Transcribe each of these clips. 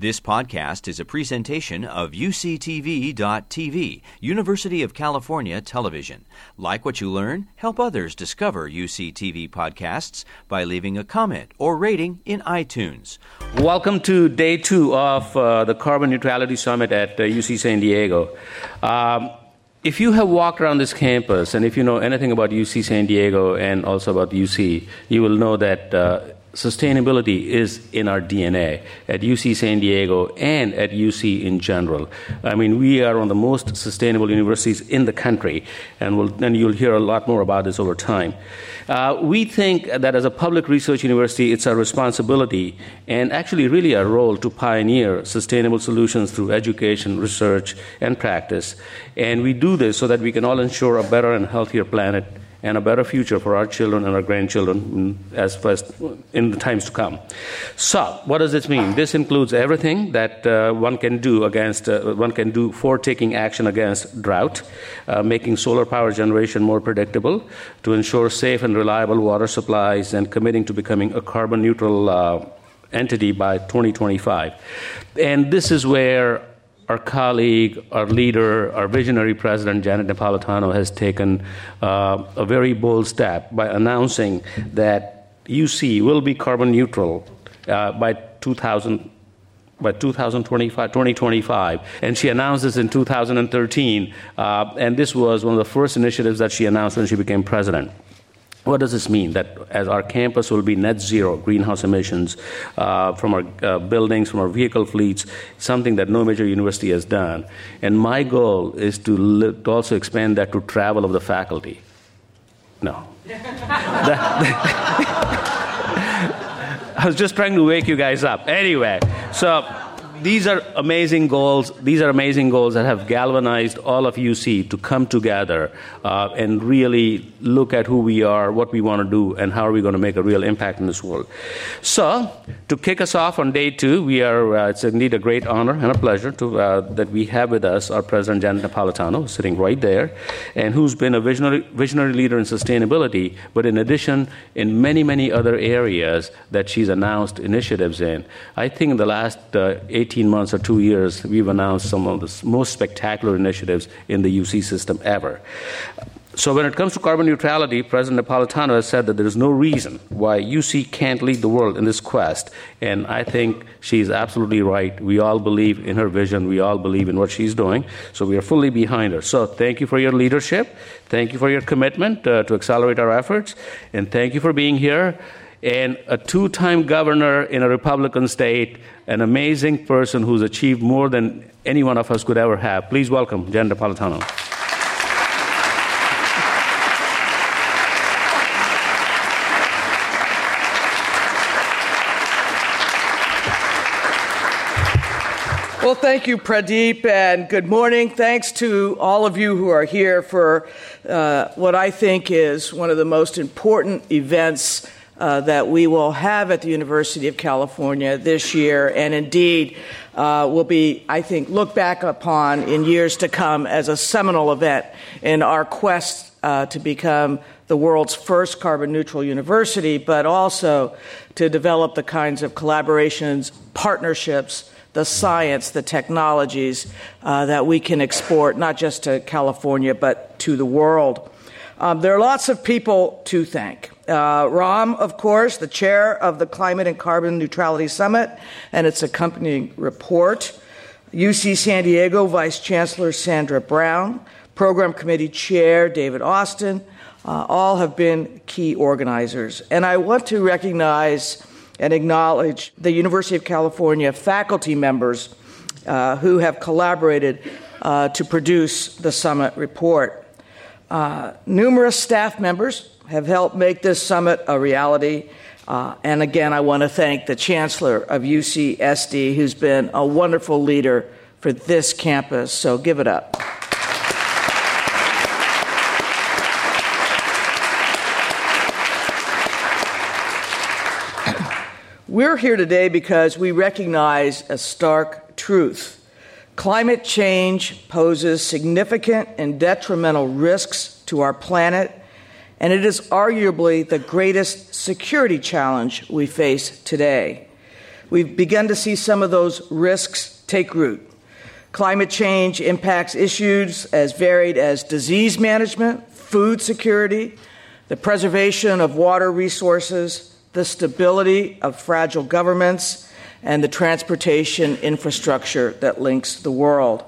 This podcast is a presentation of UCTV.tv, University of California Television. Like what you learn, help others discover UCTV podcasts by leaving a comment or rating in iTunes. Welcome to day two of uh, the Carbon Neutrality Summit at uh, UC San Diego. Um, if you have walked around this campus and if you know anything about UC San Diego and also about UC, you will know that uh, sustainability is in our DNA at UC San Diego and at UC in general. I mean, we are one of the most sustainable universities in the country, and, we'll, and you'll hear a lot more about this over time. Uh, we think that as a public research university, it's our responsibility and actually really our role to pioneer sustainable solutions through education, research, and practice. And we do this so that we can all ensure a better and healthier planet and a better future for our children and our grandchildren as first in the times to come. So, what does this mean? This includes everything that uh, one can do against uh, one can do for taking action against drought, uh, making solar power generation more predictable, to ensure safe and reliable water supplies, and committing to becoming a carbon neutral uh, entity by 2025. And this is where our colleague, our leader, our visionary president, Janet Napolitano, has taken uh, a very bold step by announcing that UC will be carbon neutral uh, by 2000 by 2025, 2025. And she announced this in 2013. Uh, and this was one of the first initiatives that she announced when she became president. What does this mean? That as our campus will be net zero greenhouse emissions uh, from our uh, buildings, from our vehicle fleets, something that no major university has done. And my goal is to, to also expand that to travel of the faculty. No. I was just trying to wake you guys up. Anyway, so these are amazing goals. These are amazing goals that have galvanized all of UC to come together uh, and really look at who we are, what we want to do, and how are we going to make a real impact in this world. So, to kick us off on day two, we are. Uh, it's indeed a great honor and a pleasure to, uh, that we have with us our president Janet Napolitano, sitting right there, and who's been a visionary, visionary leader in sustainability, but in addition, in many many other areas that she's announced initiatives in. I think in the last uh, eight 18 months or two years, we've announced some of the most spectacular initiatives in the UC system ever. So, when it comes to carbon neutrality, President Napolitano has said that there is no reason why UC can't lead the world in this quest. And I think she's absolutely right. We all believe in her vision, we all believe in what she's doing. So, we are fully behind her. So, thank you for your leadership. Thank you for your commitment uh, to accelerate our efforts. And thank you for being here and a two time governor in a Republican state, an amazing person who's achieved more than any one of us could ever have. Please welcome Jen Napolitano. Well, thank you, Pradeep, and good morning. Thanks to all of you who are here for uh, what I think is one of the most important events uh, that we will have at the University of California this year, and indeed uh, will be, I think, looked back upon in years to come as a seminal event in our quest uh, to become the world's first carbon neutral university, but also to develop the kinds of collaborations, partnerships, the science, the technologies uh, that we can export not just to California, but to the world. Um, there are lots of people to thank. Uh, Ram, of course, the chair of the Climate and Carbon Neutrality Summit and its accompanying report. UC San Diego Vice Chancellor Sandra Brown, Program Committee Chair David Austin, uh, all have been key organizers. And I want to recognize and acknowledge the University of California faculty members uh, who have collaborated uh, to produce the summit report. Uh, numerous staff members have helped make this summit a reality. Uh, and again, I want to thank the Chancellor of UCSD, who's been a wonderful leader for this campus. So give it up. We're here today because we recognize a stark truth. Climate change poses significant and detrimental risks to our planet, and it is arguably the greatest security challenge we face today. we've begun to see some of those risks take root. Climate change impacts issues as varied as disease management, food security, the preservation of water resources, the stability of fragile governments, and the transportation infrastructure that links the world.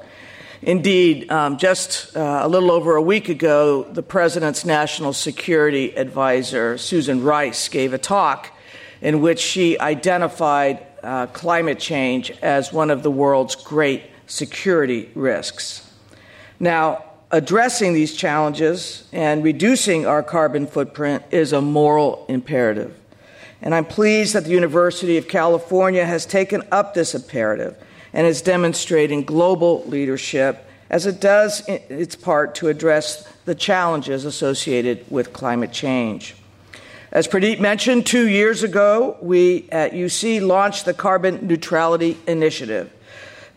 Indeed, um, just uh, a little over a week ago, the President's National Security Advisor, Susan Rice, gave a talk in which she identified uh, climate change as one of the world's great security risks. Now, addressing these challenges and reducing our carbon footprint is a moral imperative. And I'm pleased that the University of California has taken up this imperative and is demonstrating global leadership as it does its part to address the challenges associated with climate change. As Pradeep mentioned, two years ago, we at UC launched the Carbon Neutrality Initiative.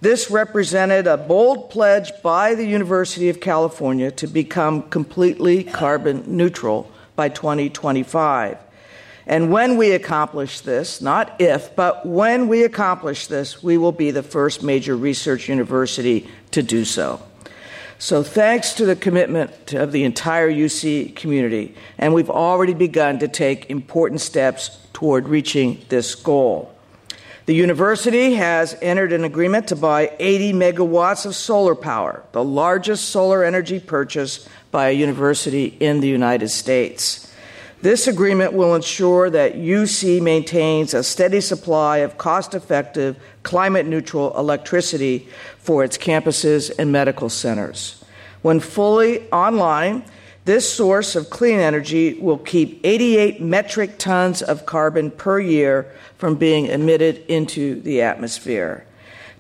This represented a bold pledge by the University of California to become completely carbon neutral by 2025. And when we accomplish this, not if, but when we accomplish this, we will be the first major research university to do so. So, thanks to the commitment of the entire UC community, and we've already begun to take important steps toward reaching this goal. The university has entered an agreement to buy 80 megawatts of solar power, the largest solar energy purchase by a university in the United States. This agreement will ensure that UC maintains a steady supply of cost effective, climate neutral electricity for its campuses and medical centers. When fully online, this source of clean energy will keep 88 metric tons of carbon per year from being emitted into the atmosphere.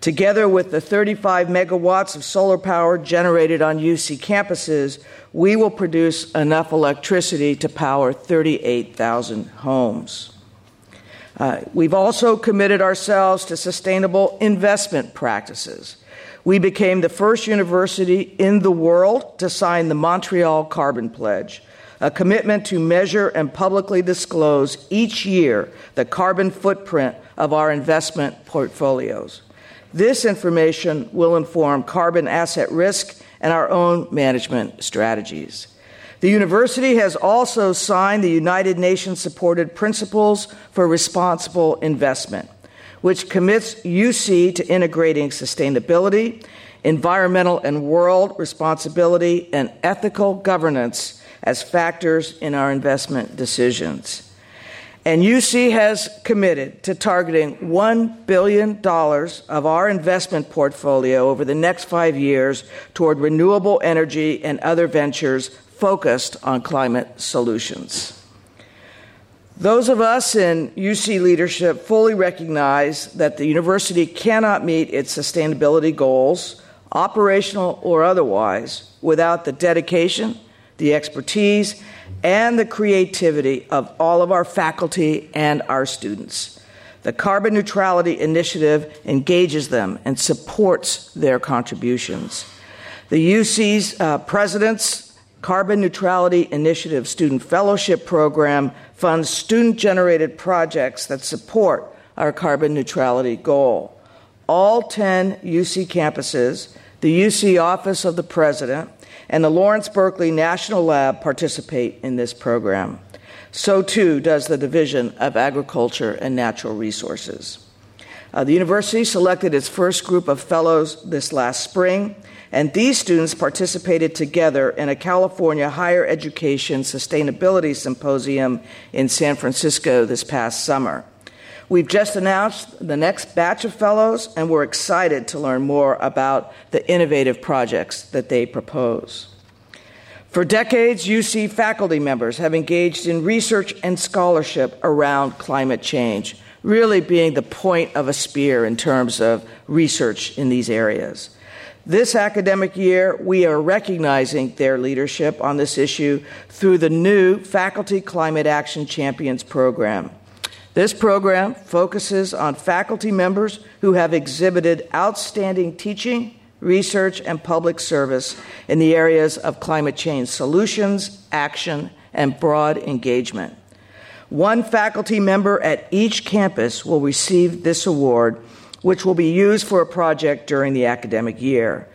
Together with the 35 megawatts of solar power generated on UC campuses, we will produce enough electricity to power 38,000 homes. Uh, we've also committed ourselves to sustainable investment practices. We became the first university in the world to sign the Montreal Carbon Pledge, a commitment to measure and publicly disclose each year the carbon footprint of our investment portfolios. This information will inform carbon asset risk and our own management strategies. The university has also signed the United Nations supported Principles for Responsible Investment which commits UC to integrating sustainability, environmental and world responsibility, and ethical governance as factors in our investment decisions. And UC has committed to targeting $1 billion of our investment portfolio over the next five years toward renewable energy and other ventures focused on climate solutions. Those of us in UC leadership fully recognize that the university cannot meet its sustainability goals, operational or otherwise, without the dedication, the expertise, and the creativity of all of our faculty and our students. The Carbon Neutrality Initiative engages them and supports their contributions. The UC's uh, presidents Carbon Neutrality Initiative Student Fellowship Program funds student generated projects that support our carbon neutrality goal. All 10 UC campuses, the UC Office of the President, and the Lawrence Berkeley National Lab participate in this program. So too does the Division of Agriculture and Natural Resources. Uh, the university selected its first group of fellows this last spring and these students participated together in a California Higher Education Sustainability Symposium in San Francisco this past summer. We've just announced the next batch of fellows, and we're excited to learn more about the innovative projects that they propose. For decades, UC faculty members have engaged in research and scholarship around climate change, really being the point of a spear in terms of research in these areas. This academic year, we are recognizing their leadership on this issue through the new Faculty Climate Action Champions program. This program focuses on faculty members who have exhibited outstanding teaching, research, and public service in the areas of climate change solutions, action, and broad engagement. One faculty member at each campus will receive this award, which will be used for a project during the academic year.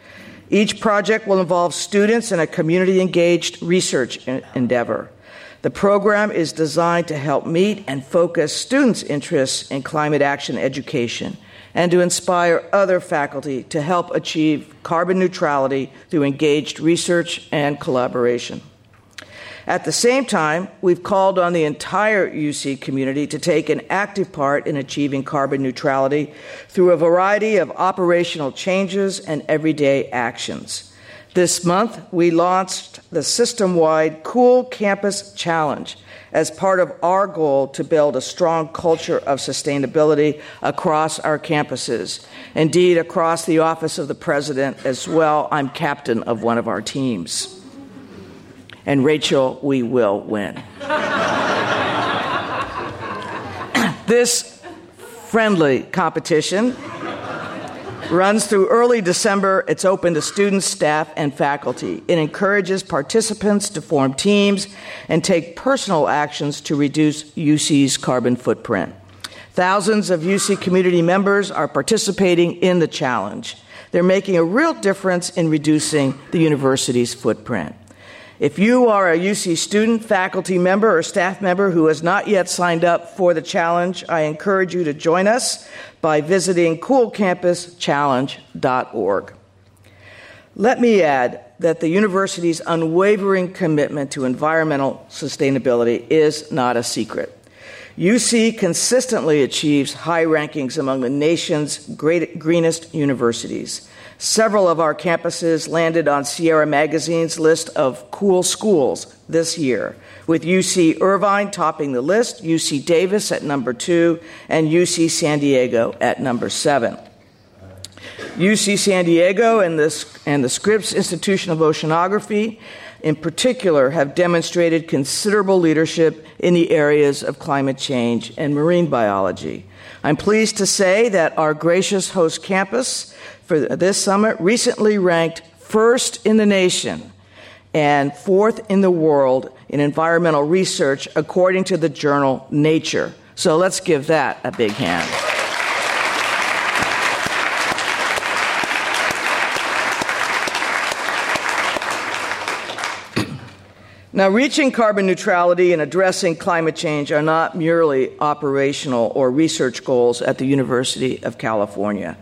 Each project will involve students in a community engaged research endeavor. The program is designed to help meet and focus students' interests in climate action education and to inspire other faculty to help achieve carbon neutrality through engaged research and collaboration. At the same time, we've called on the entire UC community to take an active part in achieving carbon neutrality through a variety of operational changes and everyday actions. This month, we launched the system wide Cool Campus Challenge as part of our goal to build a strong culture of sustainability across our campuses. Indeed, across the Office of the President as well, I'm captain of one of our teams. And Rachel, we will win. this friendly competition runs through early December. It's open to students, staff, and faculty. It encourages participants to form teams and take personal actions to reduce UC's carbon footprint. Thousands of UC community members are participating in the challenge. They're making a real difference in reducing the university's footprint. If you are a UC student, faculty member, or staff member who has not yet signed up for the challenge, I encourage you to join us by visiting coolcampuschallenge.org. Let me add that the university's unwavering commitment to environmental sustainability is not a secret. UC consistently achieves high rankings among the nation's great, greenest universities. Several of our campuses landed on Sierra Magazine's list of cool schools this year, with UC Irvine topping the list, UC Davis at number two, and UC San Diego at number seven. UC San Diego and the, and the Scripps Institution of Oceanography, in particular, have demonstrated considerable leadership in the areas of climate change and marine biology. I'm pleased to say that our gracious host campus for this summit recently ranked first in the nation and fourth in the world in environmental research according to the journal Nature. So let's give that a big hand. Now, reaching carbon neutrality and addressing climate change are not merely operational or research goals at the University of California.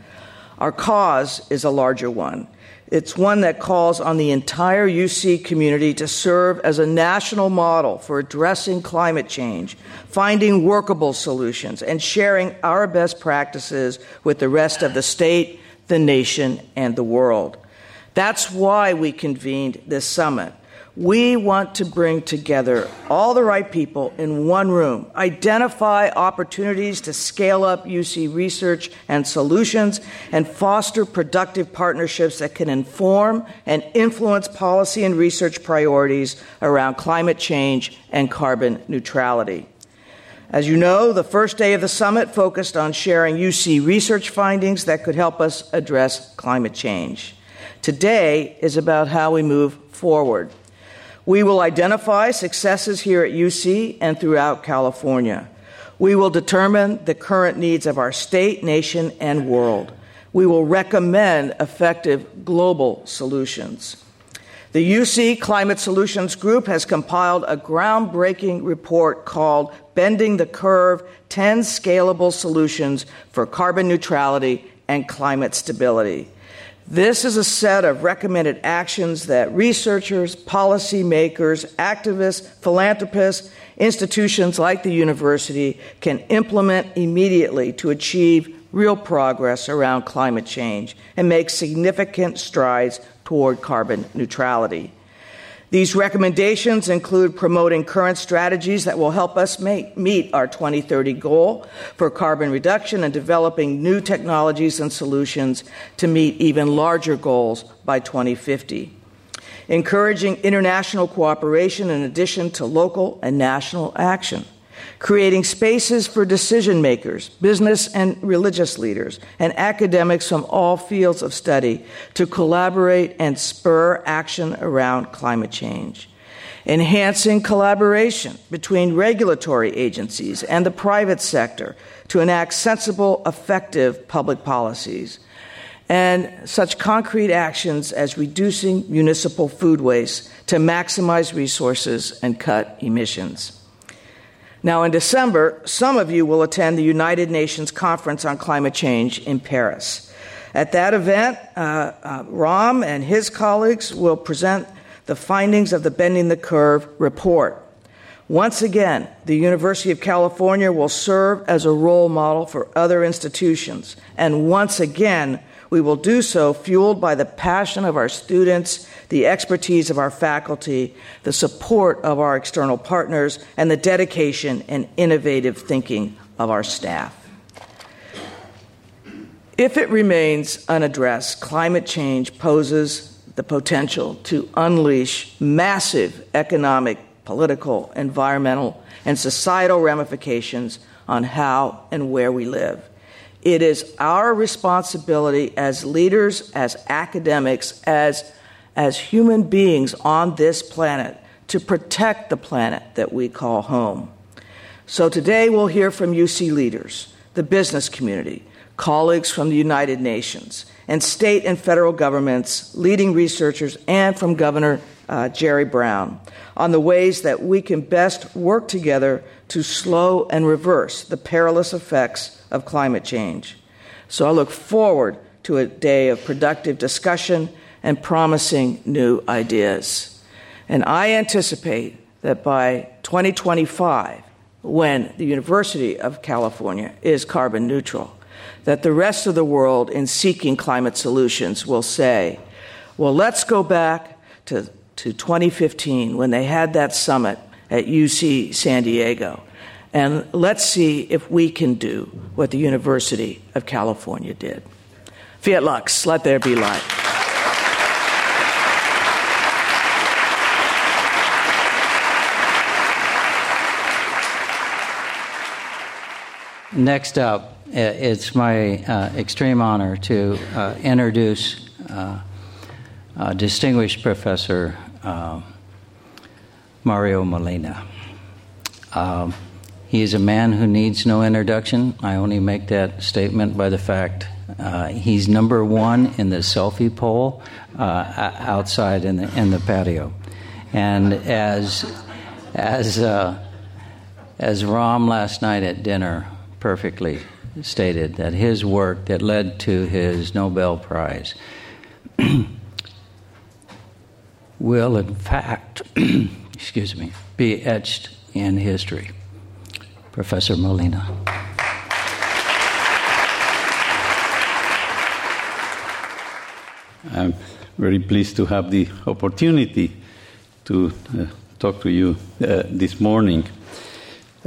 Our cause is a larger one. It's one that calls on the entire UC community to serve as a national model for addressing climate change, finding workable solutions, and sharing our best practices with the rest of the state, the nation, and the world. That's why we convened this summit we want to bring together all the right people in one room, identify opportunities to scale up UC research and solutions, and foster productive partnerships that can inform and influence policy and research priorities around climate change and carbon neutrality. As you know, the first day of the summit focused on sharing UC research findings that could help us address climate change. Today is about how we move forward. We will identify successes here at UC and throughout California. We will determine the current needs of our state, nation, and world. We will recommend effective global solutions. The UC Climate Solutions Group has compiled a groundbreaking report called Bending the Curve 10 Scalable Solutions for Carbon Neutrality and Climate Stability. This is a set of recommended actions that researchers, policymakers, activists, philanthropists, institutions like the university can implement immediately to achieve real progress around climate change and make significant strides toward carbon neutrality. These recommendations include promoting current strategies that will help us make, meet our 2030 goal for carbon reduction and developing new technologies and solutions to meet even larger goals by 2050. Encouraging international cooperation in addition to local and national action creating spaces for decision makers, business and religious leaders, and academics from all fields of study to collaborate and spur action around climate change. enhancing collaboration between regulatory agencies and the private sector to enact sensible, effective public policies, and such concrete actions as reducing municipal food waste to maximize resources and cut emissions. Now, in December, some of you will attend the United Nations Conference on Climate Change in Paris. At that event, uh, uh, Ram and his colleagues will present the findings of the Bending the Curve report. Once again, the University of California will serve as a role model for other institutions. And once again, we will do so fueled by the passion of our students, the expertise of our faculty, the support of our external partners, and the dedication and innovative thinking of our staff. If it remains unaddressed, climate change poses the potential to unleash massive economic, political, environmental, and societal ramifications on how and where we live. It is our responsibility as leaders, as academics, as, as human beings on this planet to protect the planet that we call home. So today we'll hear from UC leaders, the business community, colleagues from the United Nations, and state and federal governments, leading researchers, and from Governor uh, Jerry Brown on the ways that we can best work together to slow and reverse the perilous effects of climate change. So I look forward to a day of productive discussion and promising new ideas. And I anticipate that by 2025, when the University of California is carbon neutral, that the rest of the world in seeking climate solutions will say, well, let's go back to, to 2015 when they had that summit at UC San Diego. And let's see if we can do what the University of California did. Fiat Lux, let there be light. Next up, it's my uh, extreme honor to uh, introduce uh, distinguished Professor uh, Mario Molina. Um, he is a man who needs no introduction. I only make that statement by the fact uh, he's number one in the selfie poll uh, outside in the, in the patio. And as, as, as Ram last night at dinner perfectly stated that his work that led to his Nobel Prize will, in fact, excuse me, be etched in history. Professor Molina. I'm very pleased to have the opportunity to uh, talk to you uh, this morning.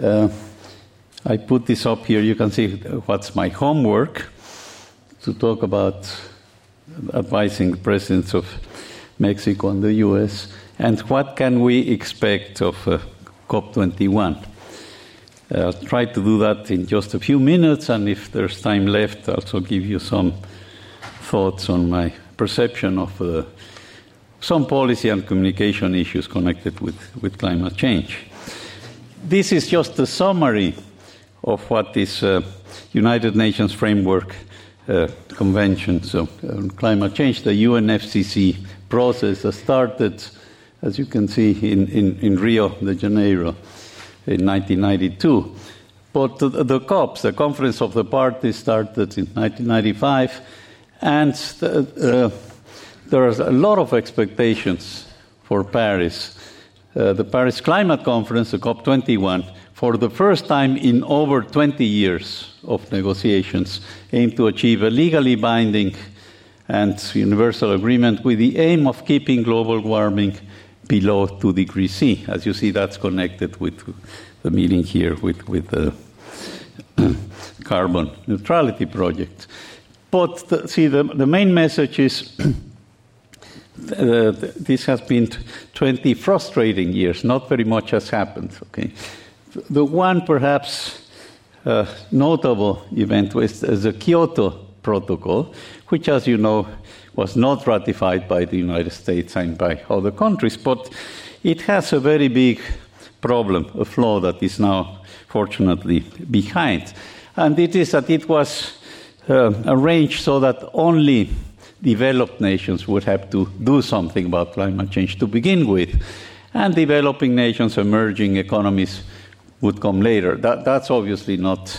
Uh, I put this up here. You can see what's my homework to talk about advising the presidents of Mexico and the US and what can we expect of uh, COP21. Uh, I'll try to do that in just a few minutes, and if there's time left, I'll also give you some thoughts on my perception of uh, some policy and communication issues connected with, with climate change. This is just a summary of what this uh, United Nations Framework uh, Convention so, on climate change, the UNFCCC process started, as you can see, in, in, in Rio de Janeiro in 1992. But the, COPs, the Conference of the Parties, started in 1995, and uh, there are a lot of expectations for Paris. Uh, the Paris Climate Conference, the COP21, for the first time in over 20 years of negotiations, aim to achieve a legally binding and universal agreement with the aim of keeping global warming below 2 degrees C. As you see, that's connected with the meeting here with, with the carbon neutrality project. But the, see, the, the main message is uh, this has been 20 frustrating years. Not very much has happened. Okay, the one perhaps uh, notable event was the Kyoto Protocol, which, as you know, was not ratified by the United States and by other countries. But it has a very big problem, a flaw that is now fortunately behind. And it is that it was uh, arranged so that only developed nations would have to do something about climate change to begin with, and developing nations, emerging economies would come later. That, that's obviously not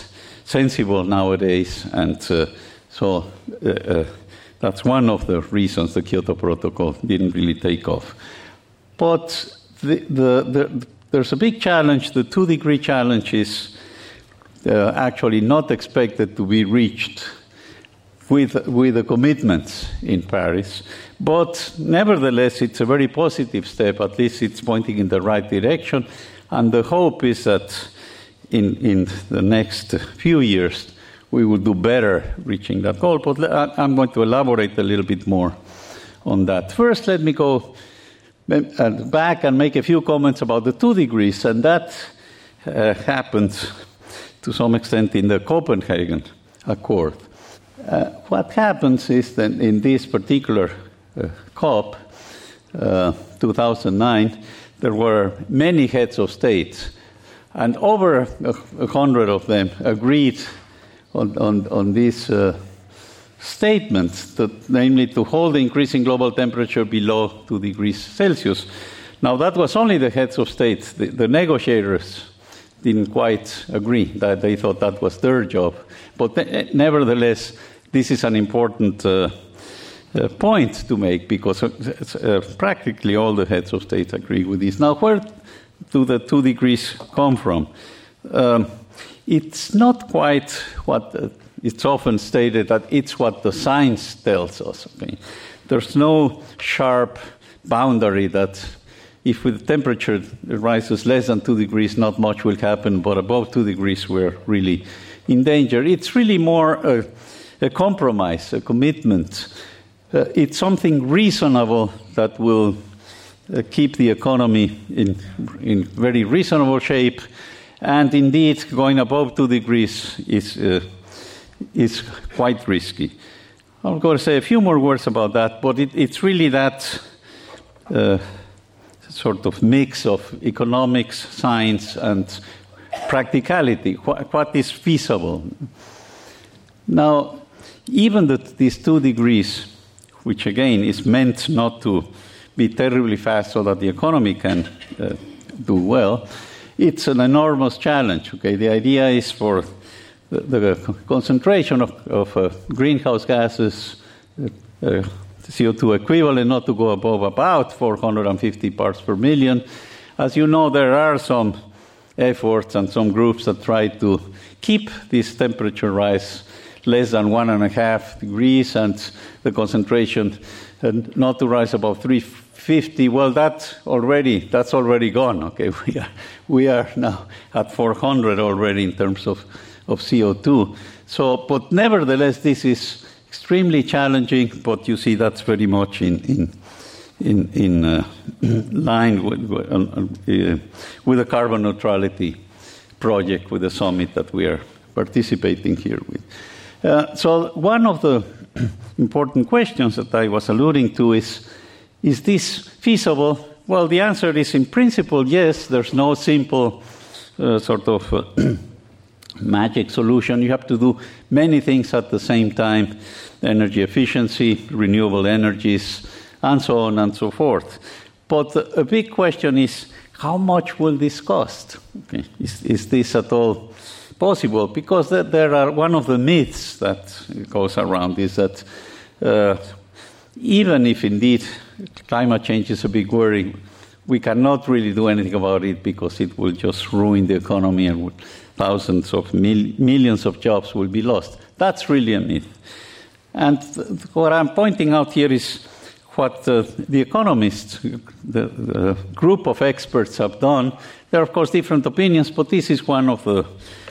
sensible nowadays, and uh, so uh, uh that's one of the reasons the Kyoto Protocol didn't really take off. But the, the, the, there's a big challenge. The two degree challenge is uh, actually not expected to be reached with, with the commitments in Paris. But nevertheless, it's a very positive step. At least it's pointing in the right direction. And the hope is that in, in the next few years, we will do better reaching that goal. But I'm going to elaborate a little bit more on that. First, let me go back and make a few comments about the two degrees, and that uh, happened to some extent in the Copenhagen Accord. Uh, what happens is that in this particular uh, COP, uh, 2009, there were many heads of states, and over a hundred of them agreed on, on, on these uh, statements, that, namely to hold the increasing global temperature below 2 degrees Celsius. Now, that was only the heads of states. The, the negotiators didn't quite agree that they thought that was their job. But th- nevertheless, this is an important uh, uh, point to make because uh, uh, practically all the heads of states agree with this. Now, where do the two degrees come from? Um, it's not quite what uh, it's often stated that it's what the science tells us. Okay? There's no sharp boundary that if the temperature rises less than two degrees, not much will happen, but above two degrees, we're really in danger. It's really more a, a compromise, a commitment. Uh, it's something reasonable that will uh, keep the economy in, in very reasonable shape and indeed, going above two degrees is, uh, is quite risky. I'm going to say a few more words about that, but it, it's really that uh, sort of mix of economics, science, and practicality. What, what is feasible? Now, even that these two degrees, which again is meant not to be terribly fast so that the economy can uh, do well, it's an enormous challenge. Okay, the idea is for the, the concentration of, of uh, greenhouse gases, uh, uh CO2 equivalent, not to go above about 450 parts per million. As you know, there are some efforts and some groups that try to keep this temperature rise less than one and a half degrees and the concentration uh, not to rise above three 50, well, that already, that's already gone. Okay, we are, we are now at 400 already in terms of, of CO2. So, but nevertheless, this is extremely challenging, but you see that's very much in, in, in, in uh, line with, uh, with the carbon neutrality project, with the summit that we are participating here with. Uh, so, one of the important questions that I was alluding to is is this feasible? Well, the answer is in principle, yes. There's no simple uh, sort of uh, magic solution. You have to do many things at the same time energy efficiency, renewable energies, and so on and so forth. But a big question is how much will this cost? Okay. Is, is this at all possible? Because there are one of the myths that goes around is that uh, even if indeed climate change is a big worry, we cannot really do anything about it because it will just ruin the economy and thousands of mil- millions of jobs will be lost. That's really a myth. And th- what I'm pointing out here is what uh, the economists, the, the, group of experts have done. There are, of course, different opinions, but this is one of the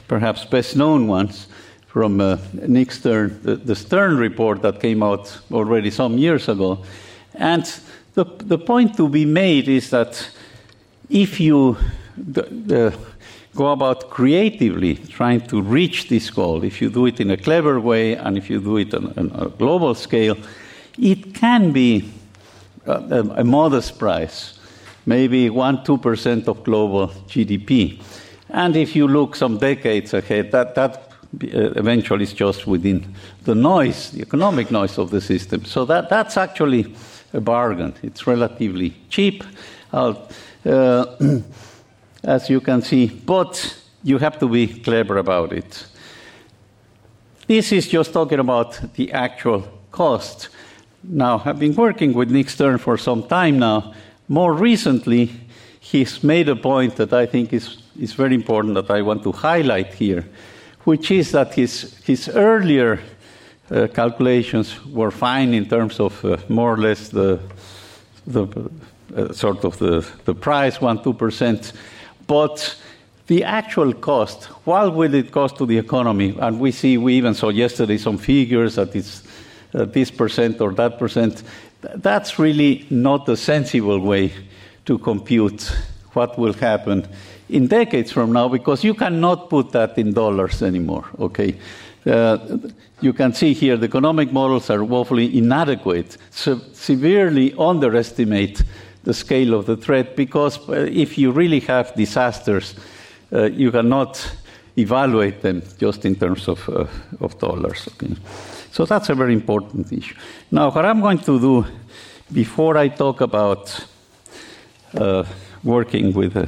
perhaps best known ones from uh, Nick Stern, the, the, Stern report that came out already some years ago. And the, the point to be made is that if you the, go about creatively trying to reach this goal, if you do it in a clever way and if you do it on, on a global scale, it can be a, a, modest price. maybe 1 2% of global GDP. And if you look some decades ahead, that, that uh, eventually is just within the noise, the economic noise of the system. So that, that's actually a bargain. It's relatively cheap, uh, as you can see, but you have to be clever about it. This is just talking about the actual cost. Now, I've been working with Nick Stern for some time now. More recently, he's made a point that I think is, is very important that I want to highlight here, which is that his, his earlier uh, calculations were fine in terms of uh, more or less the, the uh, sort of the, the price, 1 2%. But the actual cost, what will it cost to the economy? And we see, we even saw yesterday some figures that it's uh, this percent or that percent. That's really not a sensible way to compute what will happen in decades from now because you cannot put that in dollars anymore, okay? Uh, you can see here the economic models are woefully inadequate, severely underestimate the scale of the threat because uh, if you really have disasters, uh, you cannot evaluate them just in terms of, uh, of dollars. Okay? So that's a very important issue. Now, what I'm going to do before I talk about uh, working with uh,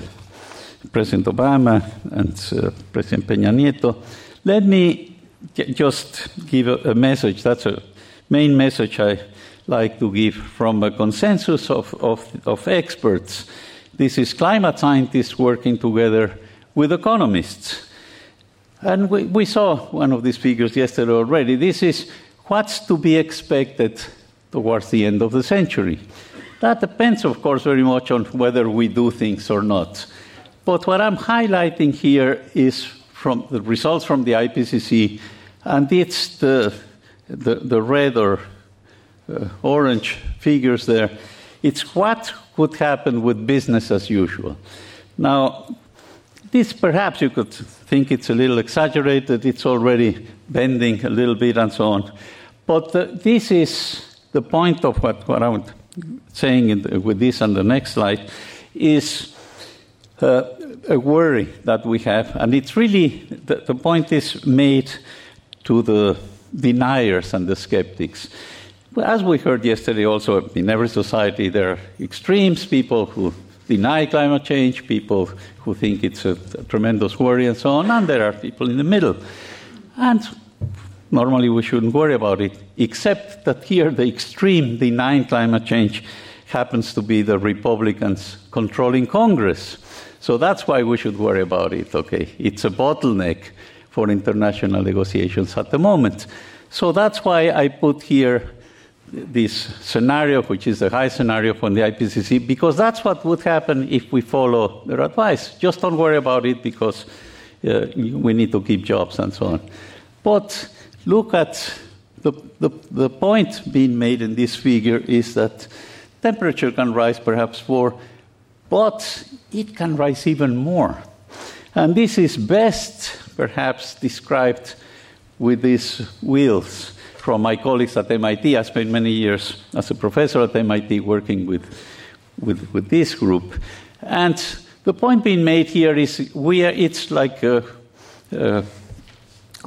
President Obama and uh, President Peña Nieto, let me just give a, message. That's a main message I like to give from a consensus of, of, of experts. This is climate scientists working together with economists. And we, we, saw one of these figures yesterday already. This is what's to be expected towards the end of the century. That depends, of course, very much on whether we do things or not. But what I'm highlighting here is from the results from the IPCC, and it's the, the, the red or uh, orange figures there. It's what would happen with business as usual. Now, this perhaps you could think it's a little exaggerated, it's already bending a little bit and so on. But uh, this is the point of what, what I'm saying the, with this and the next slide is uh, a worry that we have. And it's really, the, the point is made to the deniers and the skeptics. As we heard yesterday, also in every society, there are extremes, people who deny climate change, people who think it's a, a, tremendous worry, and so on, and there are people in the middle. And normally we shouldn't worry about it, except that here the extreme denying climate change happens to be the Republicans controlling Congress. So that's why we should worry about it, okay? It's a bottleneck for international negotiations at the moment. So that's why I put here this scenario, which is the high scenario from the IPCC, because that's what would happen if we follow their advice. Just don't worry about it because uh, we need to keep jobs and so on. But look at the, the, the point being made in this figure is that temperature can rise perhaps four, but it can rise even more. And this is best perhaps described with these wheels from my colleagues at MIT. I spent many years as a professor at MIT working with, with, with this group. And the point being made here is we are, it's like a, uh,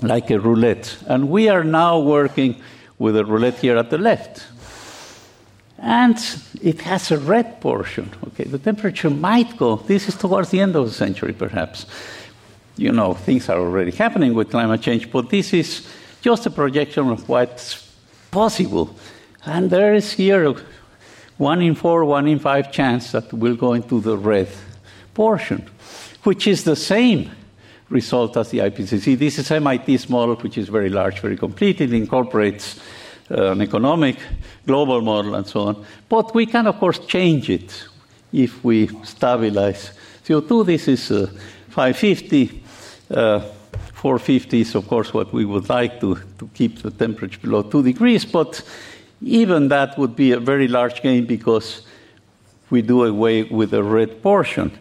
like a roulette. And we are now working with a roulette here at the left. And it has a red portion. Okay, the temperature might go. This is towards the end of the century, perhaps. You know, things are already happening with climate change, but this is just a projection of what's possible. And there is here a one in four, one in five chance that we'll go into the red portion, which is the same result as the IPCC. This is MIT's model, which is very large, very complete. It incorporates an economic global model and so on. But we can, of course, change it if we stabilize CO2. This is uh, 550. Uh, 450 is, of course, what we would like to, to keep the temperature below 2 degrees, but even that would be a very large gain because we do away with the red portion.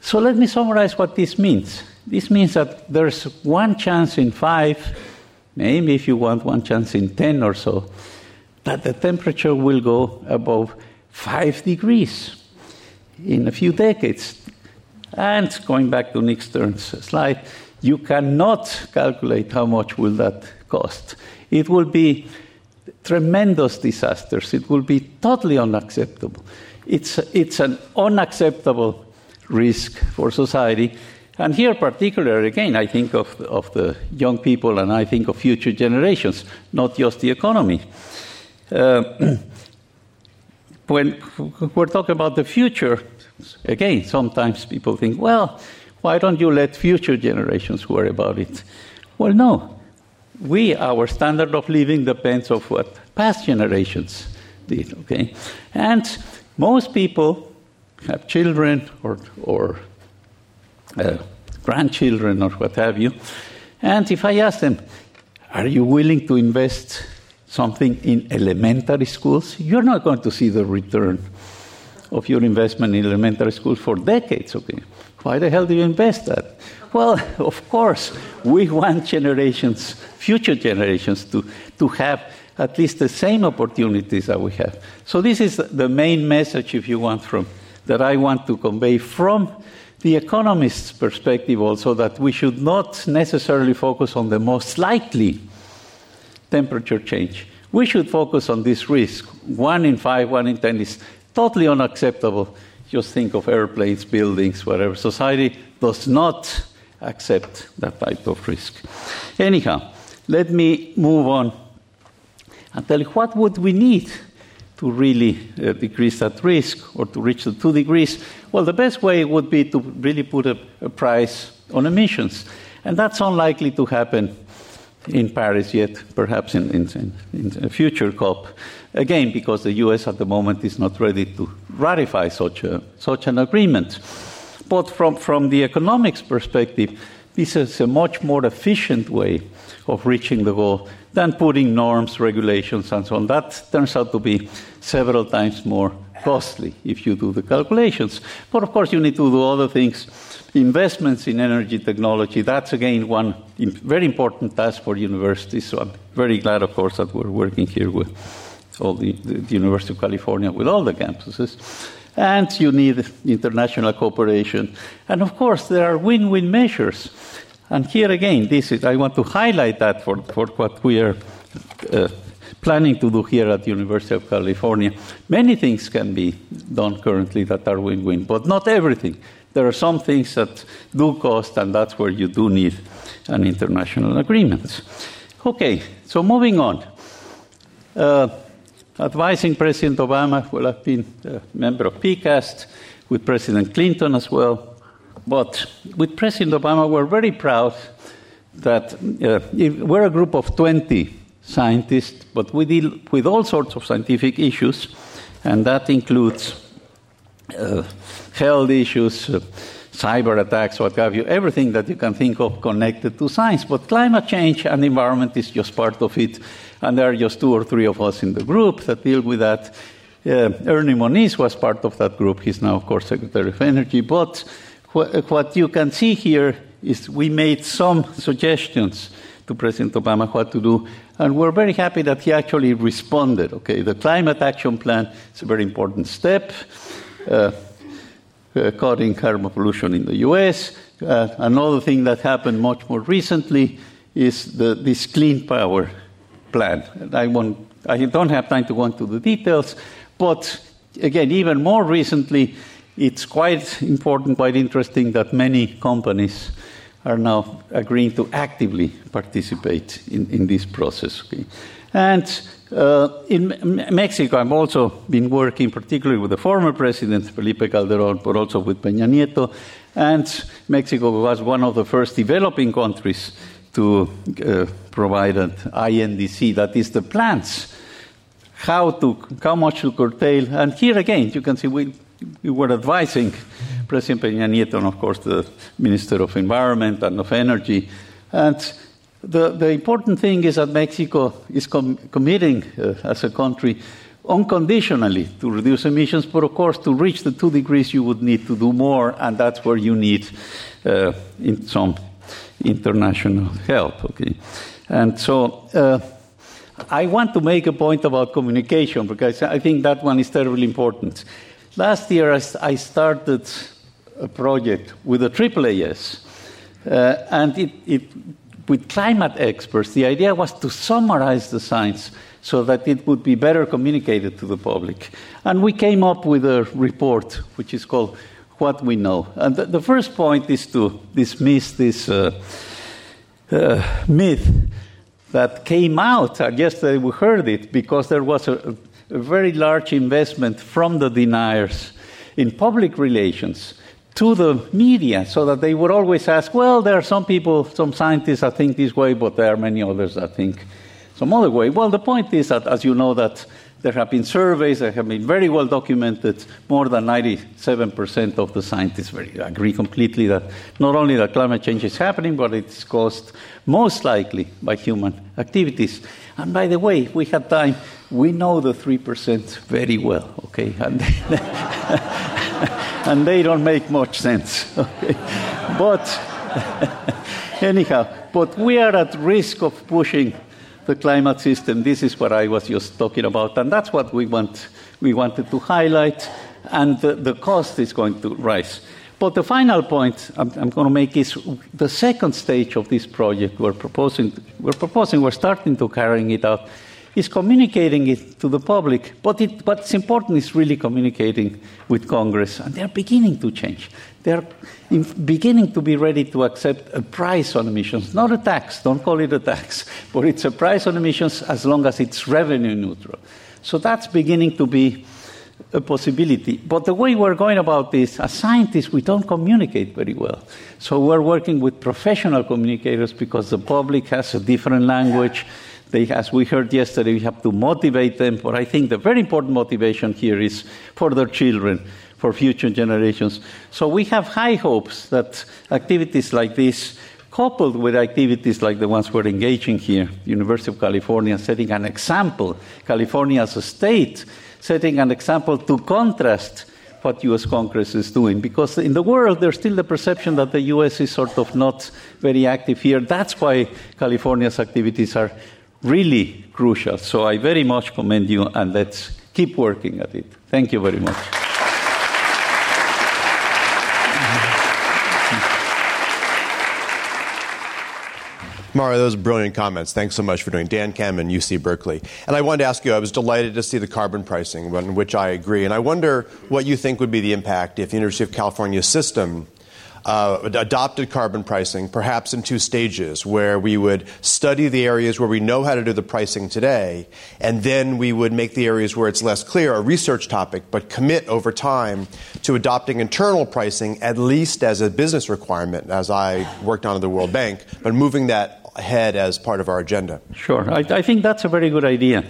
So let me summarize what this means. This means that there's one chance in five, maybe if you want one chance in 10 or so, that the temperature will go above 5 degrees. in a few decades. And going back to Nick Stern's slide, you cannot calculate how much will that cost. It will be tremendous disasters. It will be totally unacceptable. It's, it's an unacceptable risk for society. And here, particularly, again, I think of, of the young people and I think of future generations, not just the economy. Uh, when we're talking about the future, again, sometimes people think, well, why don't you let future generations worry about it? Well, no. We, our standard of living depends on what past generations did, okay? And most people have children or, or uh, grandchildren or what have you. And if I ask them, are you willing to invest something in elementary schools? You're not going to see the return of your investment in elementary schools for decades, okay? Why the hell do you invest that? Well, of course, we want generations, future generations, to, to have at least the same opportunities that we have. So this is the main message, if you want, from that I want to convey from the economist's perspective also that we should not necessarily focus on the most likely temperature change. We should focus on this risk. One in five, one in ten is totally unacceptable. Just think of airplanes, buildings, whatever. Society does not accept that type of risk. Anyhow, let me move on and tell you what would we need to really uh, decrease that risk or to reach the two degrees? Well, the best way would be to really put a, a price on emissions. And that's unlikely to happen in Paris yet, perhaps in, in, in, a future COP. Again, because the US at the moment is not ready to ratify such, a, such an agreement. But from, from the economics perspective, this is a much more efficient way of reaching the goal than putting norms, regulations, and so on. That turns out to be several times more costly if you do the calculations. But of course, you need to do other things. Investments in energy technology, that's again one very important task for universities. So I'm very glad, of course, that we're working here with all the, the University of California, with all the campuses. And you need international cooperation. And of course, there are win win measures. And here again, this is, I want to highlight that for, for what we are uh, planning to do here at the University of California. Many things can be done currently that are win win, but not everything. There are some things that do cost, and that's where you do need an international agreement. Okay, so moving on. Uh, advising President Obama, well, I've been a member of PCAST with President Clinton as well. But with President Obama, we're very proud that uh, we're a group of 20 scientists, but we deal with all sorts of scientific issues, and that includes uh, health issues, uh, cyber attacks, what have you, everything that you can think of connected to science. But climate change and environment is just part of it, and there are just two or three of us in the group that deal with that. Uh, Ernie Moniz was part of that group. He's now, of course, Secretary of Energy. But what you can see here is we made some suggestions to President Obama what to do, and we're very happy that he actually responded. Okay, the climate action plan is a very important step. Uh, uh, cutting carbon pollution in the U.S. Uh, another thing that happened much more recently is the, this clean power plan. And I, won't, I don't have time to go into the details, but again, even more recently, it's quite important, quite interesting that many companies are now agreeing to actively participate in, in this process. Okay? And uh, in Mexico, I've also been working particularly with the former president, Felipe Calderon, but also with Peña Nieto. And Mexico was one of the first developing countries to uh, provide an INDC, that is the plans, how to, how much to curtail. And here again, you can see we we were advising President Peña Nieto and, of course, the Minister of Environment and of Energy. And the, the important thing is that Mexico is com- committing uh, as a country unconditionally to reduce emissions, but of course, to reach the two degrees, you would need to do more, and that's where you need uh, in some international help. Okay, and so. Uh, I want to make a point about communication because I think that one is terribly important. Last year I, started a project with the AAAS, uh, and it, it, with climate experts, the idea was to summarize the science so that it would be better communicated to the public. And we came up with a report which is called What We Know. And the, the first point is to dismiss this uh, uh, myth that came out, Yesterday we heard it, because there was a, a very large investment from the deniers in public relations to the media so that they would always ask, well, there are some people, some scientists that think this way, but there are many others that think some other way. Well, the point is that, as you know, that there have been surveys that have been very well documented. More than 97% of the scientists agree completely that not only that climate change is happening, but it's caused most likely by human activities. And by the way, we had time. We know the 3% very well, okay? And and they don't make much sense. Okay? But anyhow, but we are at risk of pushing the climate system. This is what I was just talking about, and that's what we want. We wanted to highlight, and the, the cost is going to rise. But the final point I'm, I'm, going to make is the second stage of this project we're proposing, we're proposing, we're starting to carrying it out, is communicating it to the public. But it, what's important is really communicating with Congress, and they're beginning to change. They're beginning to be ready to accept a price on emissions, not a tax, don't call it a tax, but it's a price on emissions as long as it's revenue neutral. So that's beginning to be a possibility. But the way we're going about this, as scientists, we don't communicate very well. So we're working with professional communicators because the public has a different language. They, as we heard yesterday, we have to motivate them. But I think the very important motivation here is for their children, for future generations. So we have high hopes that activities like this, coupled with activities like the ones we're engaging here, University of California setting an example, California as a state setting an example to contrast what US Congress is doing. Because in the world, there's still the perception that the US is sort of not very active here. That's why California's activities are really crucial. So I very much commend you, and let's keep working at it. Thank you very much. Mario, those brilliant comments. Thanks so much for doing. Dan Kammen, UC Berkeley. And I wanted to ask you, I was delighted to see the carbon pricing, in which I agree. And I wonder what you think would be the impact if the University of California system uh, adopted carbon pricing, perhaps in two stages, where we would study the areas where we know how to do the pricing today, and then we would make the areas where it's less clear a research topic, but commit over time to adopting internal pricing, at least as a business requirement, as I worked on at the World Bank, but moving that ahead as part of our agenda. Sure. I, I think that's a very good idea.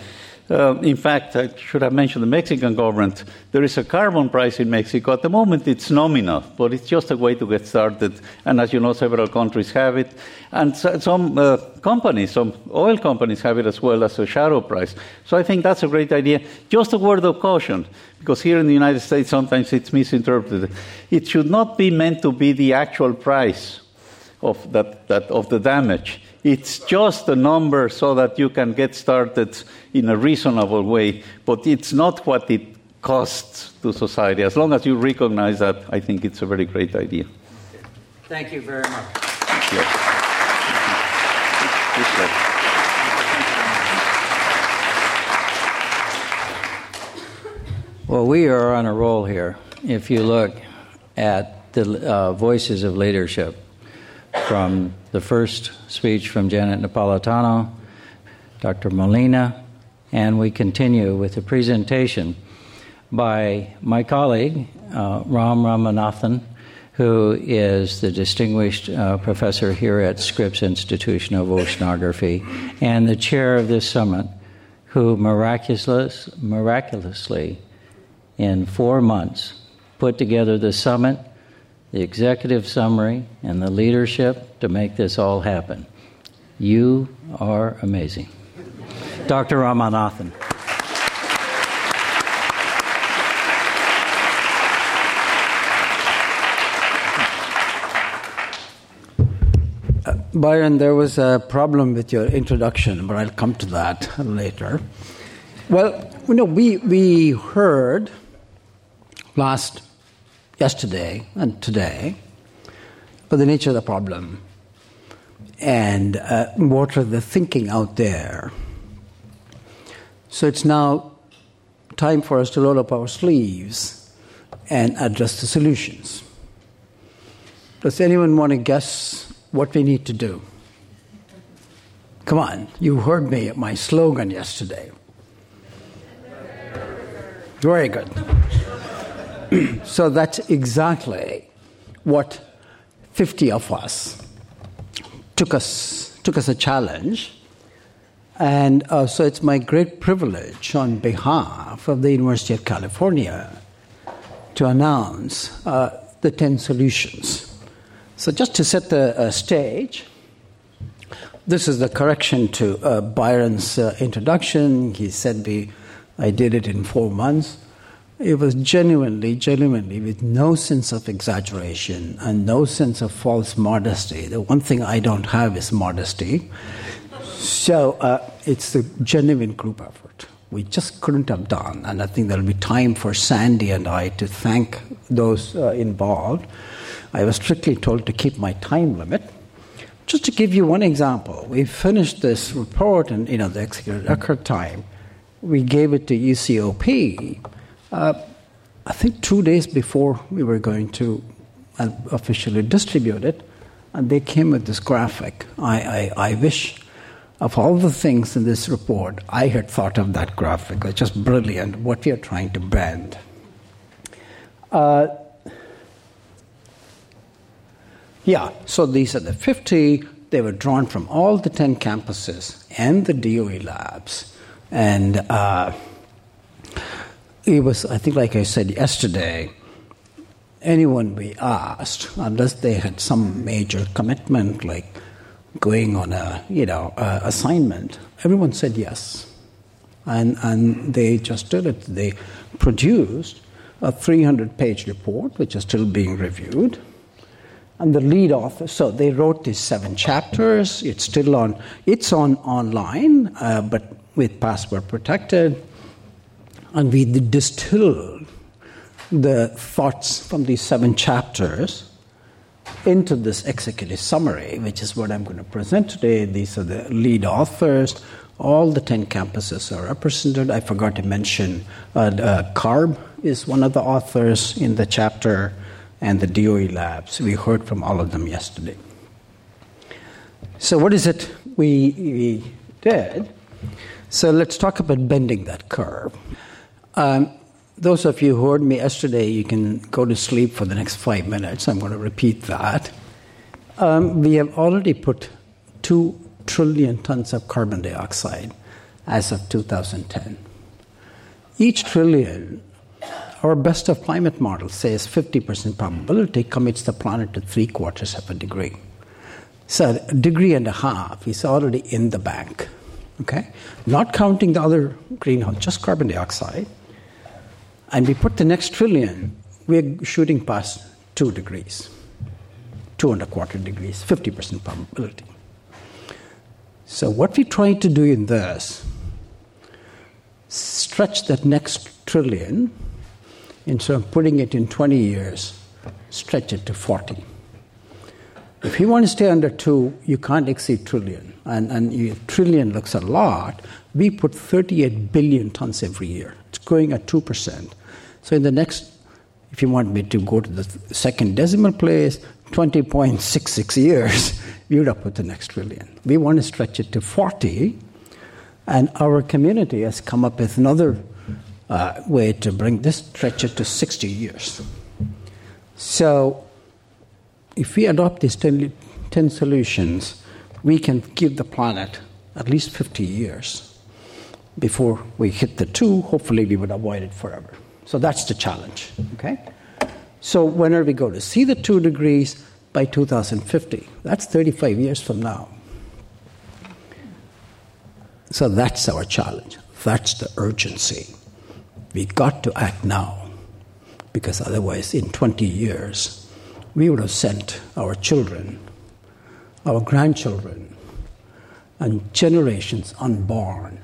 Uh, in fact, I should have mentioned the Mexican government. There is a carbon price in Mexico. At the moment, it's nominal, but it's just a way to get started. And as you know, several countries have it. And so, some uh, companies, some oil companies have it as well as a shadow price. So I think that's a great idea. Just a word of caution, because here in the United States, sometimes it's misinterpreted. It should not be meant to be the actual price of, that, that, of the damage. It's just a number so that you can get started in a reasonable way, but it's not what it costs to society. As long as you recognize that, I think it's a very great idea. Thank you very much. Well, we are on a roll here. If you look at the uh, voices of leadership, from the first speech from Janet Napolitano, Dr. Molina, and we continue with a presentation by my colleague, uh, Ram Ramanathan, who is the distinguished uh, professor here at Scripps Institution of Oceanography and the chair of this summit, who miraculous, miraculously, in four months, put together the summit the executive summary, and the leadership to make this all happen. You are amazing. Dr. Ramanathan. Uh, Byron, there was a problem with your introduction, but I'll come to that later. Well, you know, we, we heard last yesterday and today about the nature of the problem and uh, what are the thinking out there. So it's now time for us to roll up our sleeves and address the solutions. Does anyone want to guess what we need to do? Come on, you heard me at my slogan yesterday. Very good. so that's exactly what 50 of us took us took us a challenge and uh, so it's my great privilege on behalf of the University of California to announce uh, the 10 solutions. So, just to set the uh, stage, this is the correction to uh, Byron's uh, introduction. He said we, I did it in four months. It was genuinely, genuinely, with no sense of exaggeration and no sense of false modesty. The one thing I don't have is modesty. So uh, it's a genuine group effort. We just couldn't have done, and I think there'll be time for Sandy and I to thank those uh, involved. I was strictly told to keep my time limit. Just to give you one example, we finished this report in you know the executive record time. We gave it to UCOP uh, I think two days before we were going to uh, officially distribute it, and they came with this graphic. I, I, I wish, of all the things in this report, I had thought of that graphic. It's just brilliant what we are trying to bend. Uh, yeah, so these are the 50. They were drawn from all the 10 campuses and the DOE labs. And uh, it was, I think, like I said yesterday, anyone we asked, unless they had some major commitment, like going on a you know assignment, everyone said yes, and and they just did it. They produced a 300-page report, which is still being reviewed. And the lead author, so they wrote these seven chapters. It's still on. It's on online, uh, but with password protected and we distilled the thoughts from these seven chapters into this executive summary, which is what I'm going to present today. These are the lead authors. All the 10 campuses are represented. I forgot to mention uh, uh, CARB is one of the authors in the chapter, and the DOE labs. We heard from all of them yesterday. So, what is it we, we did? So, let's talk about bending that curve. Um, those of you who heard me yesterday, you can go to sleep for the next five minutes. I'm going to repeat that. Um, we have already put 2 trillion tons of carbon dioxide as of 2010. Each trillion, our best of climate model says 50% probability commits the planet to three quarters of a degree. So a degree and a half is already in the bank. Okay? Not counting the other greenhouse, just carbon dioxide and we put the next trillion, we're shooting past two degrees, two and a quarter degrees, 50% probability. So, what we're trying to do in this, stretch that next trillion, instead of putting it in 20 years, stretch it to 40. If you want to stay under two, you can't exceed trillion. And, and you, trillion looks a lot. We put 38 billion tons every year. It's growing at 2%. So in the next, if you want me to go to the second decimal place, 20.66 years, we would have put the next trillion. We want to stretch it to 40, and our community has come up with another uh, way to bring this stretch it to 60 years. So if we adopt these 10, 10 solutions, we can give the planet at least 50 years before we hit the two. Hopefully, we would avoid it forever. So that's the challenge. Okay? So whenever we go to see the two degrees by 2050, that's 35 years from now. So that's our challenge. That's the urgency. We got to act now because otherwise, in 20 years, we would have sent our children, our grandchildren, and generations unborn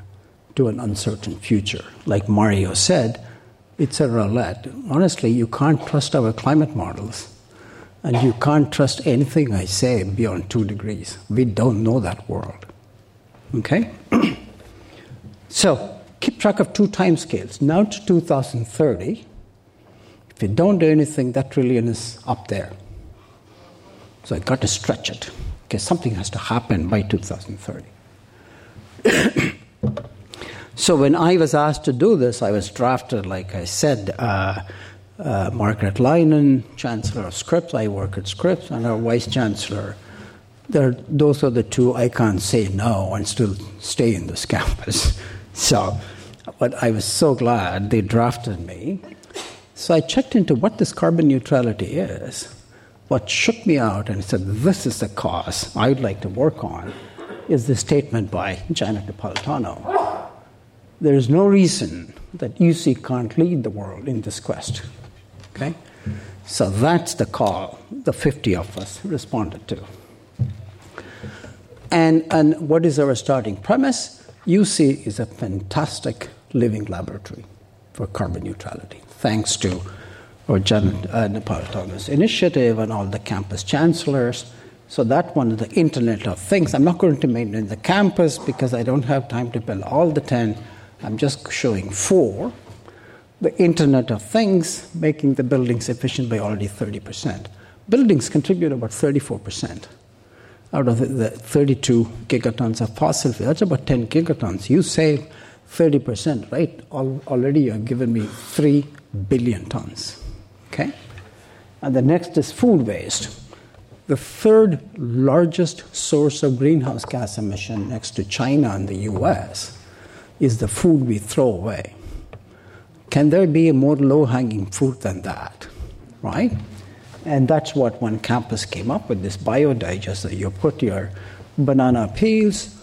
to an uncertain future. Like Mario said, It's a roulette. Honestly, you can't trust our climate models, and you can't trust anything I say beyond two degrees. We don't know that world. Okay? so, keep track of two time scales. Now to 2030. If you don't do anything, that trillion is up there. So I got to stretch it. Okay, something has to happen by 2030. so when I was asked to do this, I was drafted, like I said, uh, uh, Margaret Leinen, Chancellor of Scripps. I work at Scripps, and our Vice Chancellor. There, those are the two I can't say no and still stay in this campus. So, but I was so glad they drafted me. So I checked into what this carbon neutrality is. What shook me out and said, This is the cause I would like to work on, is the statement by Janet Napolitano. There is no reason that UC can't lead the world in this quest. Okay? So that's the call the 50 of us responded to. And, and what is our starting premise? UC is a fantastic living laboratory for carbon neutrality, thanks to or Janet uh, initiative and all the campus chancellors. So that one, is the Internet of Things. I'm not going to mention the campus because I don't have time to build all the 10. I'm just showing four. The Internet of Things, making the buildings efficient by already 30%. Buildings contribute about 34% out of the, the 32 gigatons of fossil fuel. That's about 10 gigatons. You save 30%, right? Al- already you have given me 3 billion tons. Okay? And the next is food waste. The third largest source of greenhouse gas emission next to China and the US is the food we throw away. Can there be a more low hanging fruit than that? Right? And that's what one campus came up with this biodigester. You put your banana peels,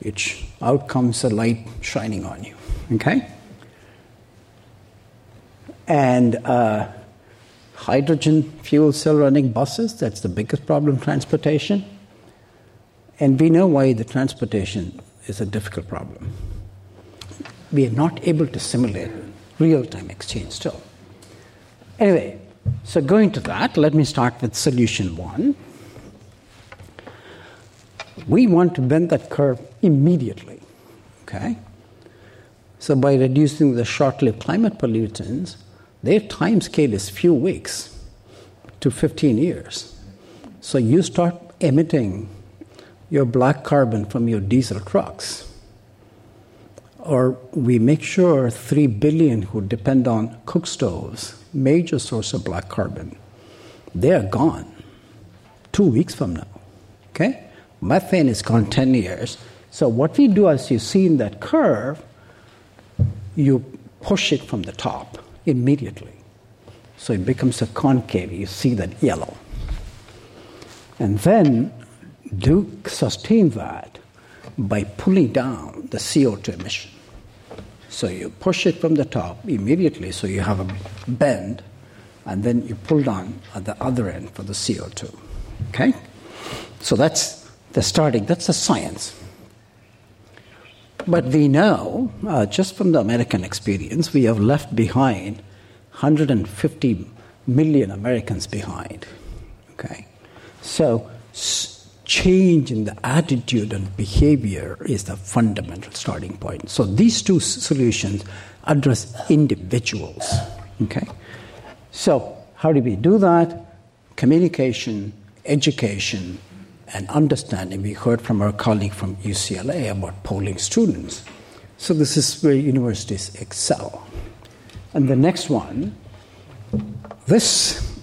which out comes the light shining on you. Okay? And uh, hydrogen fuel cell running buses, that's the biggest problem transportation. And we know why the transportation is a difficult problem. We are not able to simulate real time exchange still. Anyway, so going to that, let me start with solution one. We want to bend that curve immediately. Okay? So by reducing the short-lived climate pollutants, their time scale is few weeks to 15 years. So you start emitting your black carbon from your diesel trucks. Or we make sure 3 billion who depend on cook stoves, major source of black carbon, they are gone two weeks from now. Okay? Methane is gone 10 years. So what we do, as you see in that curve, you push it from the top immediately. So it becomes a concave. You see that yellow. And then do sustain that by pulling down the CO2 emission. So you push it from the top immediately, so you have a bend, and then you pull down at the other end for the CO2. Okay? So that's the starting, that's the science. But we know, uh, just from the American experience, we have left behind 150 million Americans behind. Okay? So, change in the attitude and behavior is the fundamental starting point. So, these two solutions address individuals. Okay? So, how do we do that? Communication, education, and understanding. We heard from our colleague from UCLA about polling students. So, this is where universities excel. And the next one, this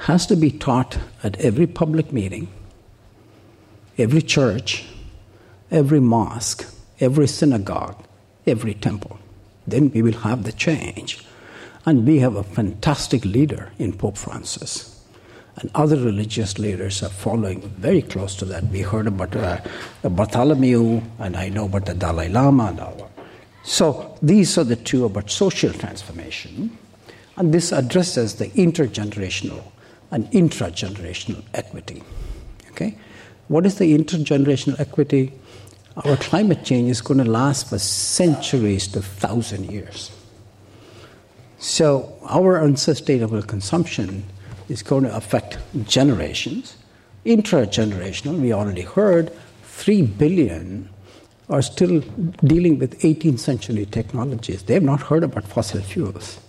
has to be taught at every public meeting, every church, every mosque, every synagogue, every temple. Then we will have the change. And we have a fantastic leader in Pope Francis. And other religious leaders are following very close to that. We heard about uh, Bartholomew, and I know about the Dalai Lama and all. So these are the two about social transformation. And this addresses the intergenerational and intragenerational equity. Okay? What is the intergenerational equity? Our climate change is going to last for centuries to thousand years. So our unsustainable consumption is going to affect generations. Intra-generational, we already heard, 3 billion are still dealing with 18th century technologies. They have not heard about fossil fuels.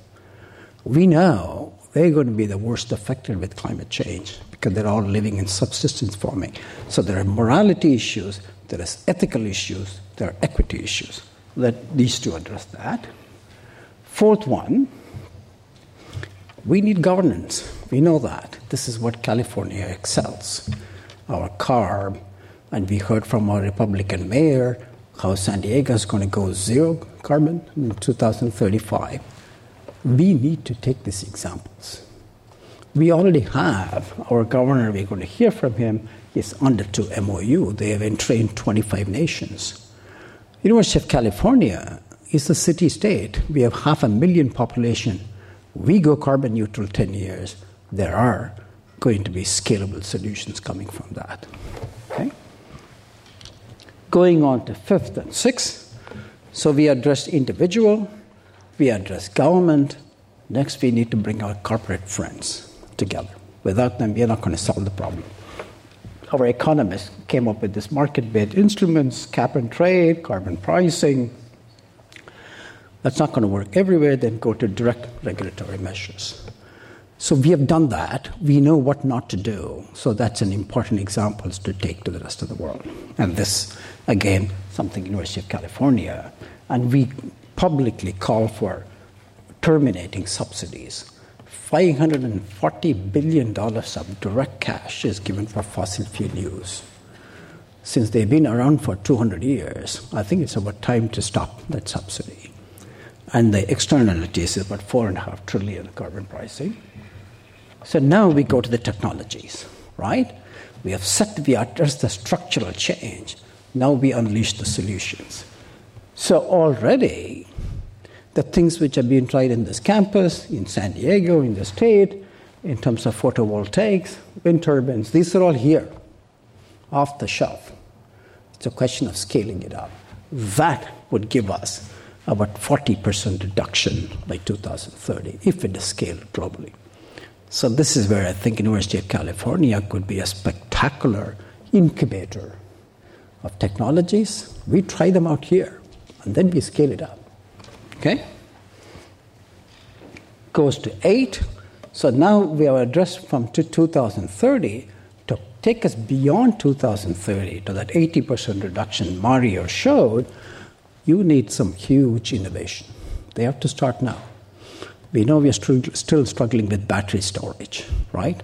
We know they're going to be the worst affected with climate change because they're all living in subsistence farming. So there are morality issues, there are ethical issues, there are equity issues. That needs to address that. Fourth one, we need governance. We know that. This is what California excels. Our CARB, and we heard from our Republican mayor how San Diego is going to go zero carbon in 2035. We need to take these examples. We already have our governor, we're going to hear from him, is under two MOU. They have entrained 25 nations. University of California is a city state. We have half a million population. We go carbon neutral 10 years. There are going to be scalable solutions coming from that. Okay? Going on to fifth and sixth. So we addressed individual, we address government. Next, we need to bring our corporate friends together. Without them, we are not going to solve the problem. Our economists came up with this market based instruments, cap and trade, carbon pricing. That's not going to work everywhere, then go to direct regulatory measures. So we have done that. We know what not to do. So that's an important example to take to the rest of the world. And this, again, something University of California. And we publicly call for terminating subsidies. $540 billion of direct cash is given for fossil fuel use. Since they've been around for 200 years, I think it's about time to stop that subsidy. And the externalities is about four and a half trillion carbon pricing. So now we go to the technologies, right? We have set, we addressed the structural change. Now we unleash the solutions. So already, the things which have been tried in this campus, in San Diego, in the state, in terms of photovoltaics, wind turbines, these are all here, off the shelf. It's a question of scaling it up. That would give us about 40% reduction by 2030 if it is scaled globally. So this is where I think University of California could be a spectacular incubator of technologies. We try them out here, and then we scale it up. Okay? Goes to eight. So now we have addressed from to 2030 to take us beyond 2030 to that 80% reduction Mario showed. You need some huge innovation. They have to start now. We know we are still struggling with battery storage, right?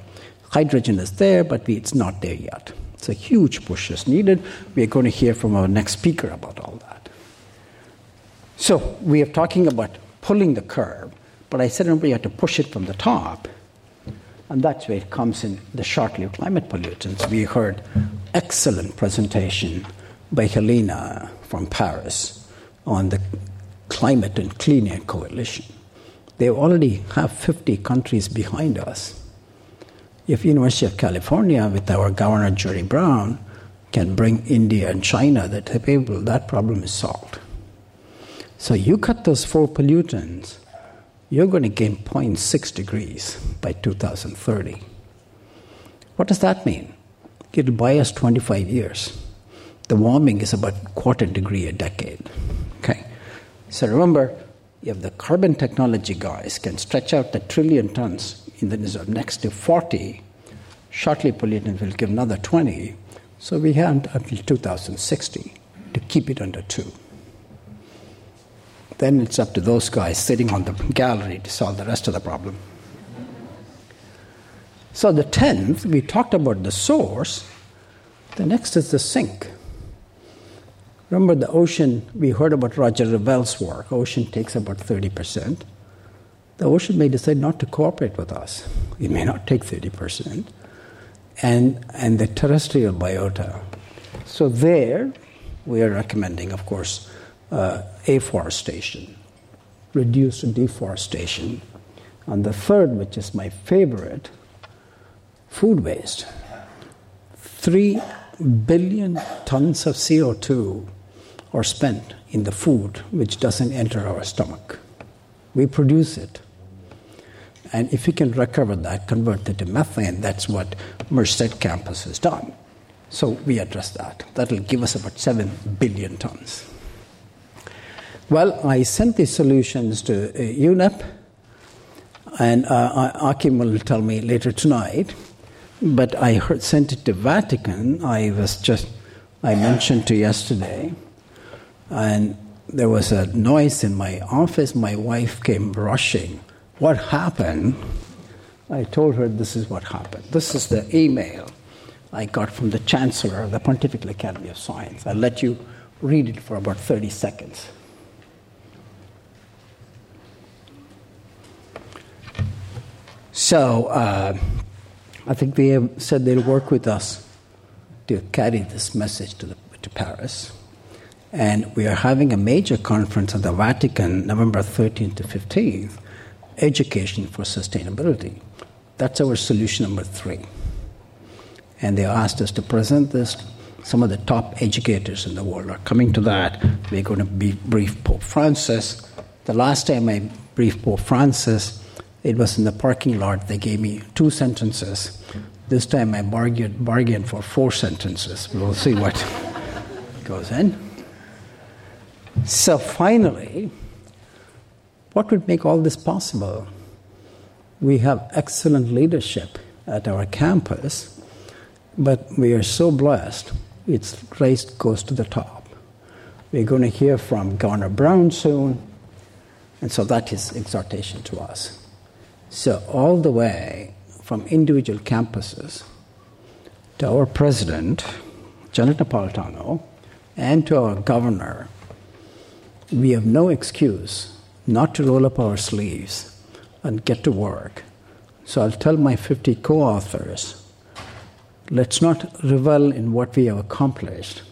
Hydrogen is there, but it's not there yet. It's a huge push is needed. We are going to hear from our next speaker about all that. So we are talking about pulling the curve, but I said we have to push it from the top. And that's where it comes in the short-lived climate pollutants. We heard excellent presentation by Helena from Paris on the climate and clean air coalition. They already have 50 countries behind us. If University of California, with our Governor Jerry Brown, can bring India and China that table, that problem is solved. So you cut those four pollutants, you're going to gain 0.6 degrees by 2030. What does that mean? It'll buy us 25 years. The warming is about quarter degree a decade. So remember, if the carbon technology guys can stretch out the trillion tons in the next to 40, short-lived pollutants will give another 20. So we have until 2060 to keep it under two. Then it's up to those guys sitting on the gallery to solve the rest of the problem. So the tenth, we talked about the source. The next is the sink. Remember the ocean, we heard about Roger Revell's work. Ocean takes about 30%. The ocean may decide not to cooperate with us. It may not take 30%. And, and the terrestrial biota. So there, we are recommending, of course, uh, afforestation, reduced deforestation. And the third, which is my favorite, food waste. Three billion tons of CO2 are spent in the food which doesn't enter our stomach. We produce it, And if we can recover that, convert it to methane, that's what Merced campus has done. So we address that. That'll give us about 7 billion tons. Well, I sent these solutions to uh, UNEP, and uh, Achim will tell me later tonight. But I heard, sent it to Vatican. I was just, I mentioned to yesterday, and there was a noise in my office. My wife came rushing. What happened? I told her this is what happened. This is the email I got from the Chancellor of the Pontifical Academy of Science. I'll let you read it for about 30 seconds. So, uh, I think they have said they'll work with us to carry this message to, the, to Paris. And we are having a major conference at the Vatican November 13th to 15th Education for Sustainability. That's our solution number three. And they asked us to present this. Some of the top educators in the world are coming to that. We're going to be brief Pope Francis. The last time I briefed Pope Francis, it was in the parking lot. They gave me two sentences. This time I bargained, bargained for four sentences. We'll see what goes in. So finally, what would make all this possible? We have excellent leadership at our campus, but we are so blessed, its race goes to the top. We're going to hear from Governor Brown soon, and so that is exhortation to us. So, all the way from individual campuses to our president, Janet Napolitano, and to our governor, we have no excuse not to roll up our sleeves and get to work. So I'll tell my 50 co authors let's not revel in what we have accomplished.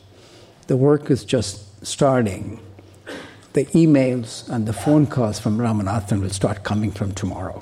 The work is just starting. The emails and the phone calls from Ramanathan will start coming from tomorrow.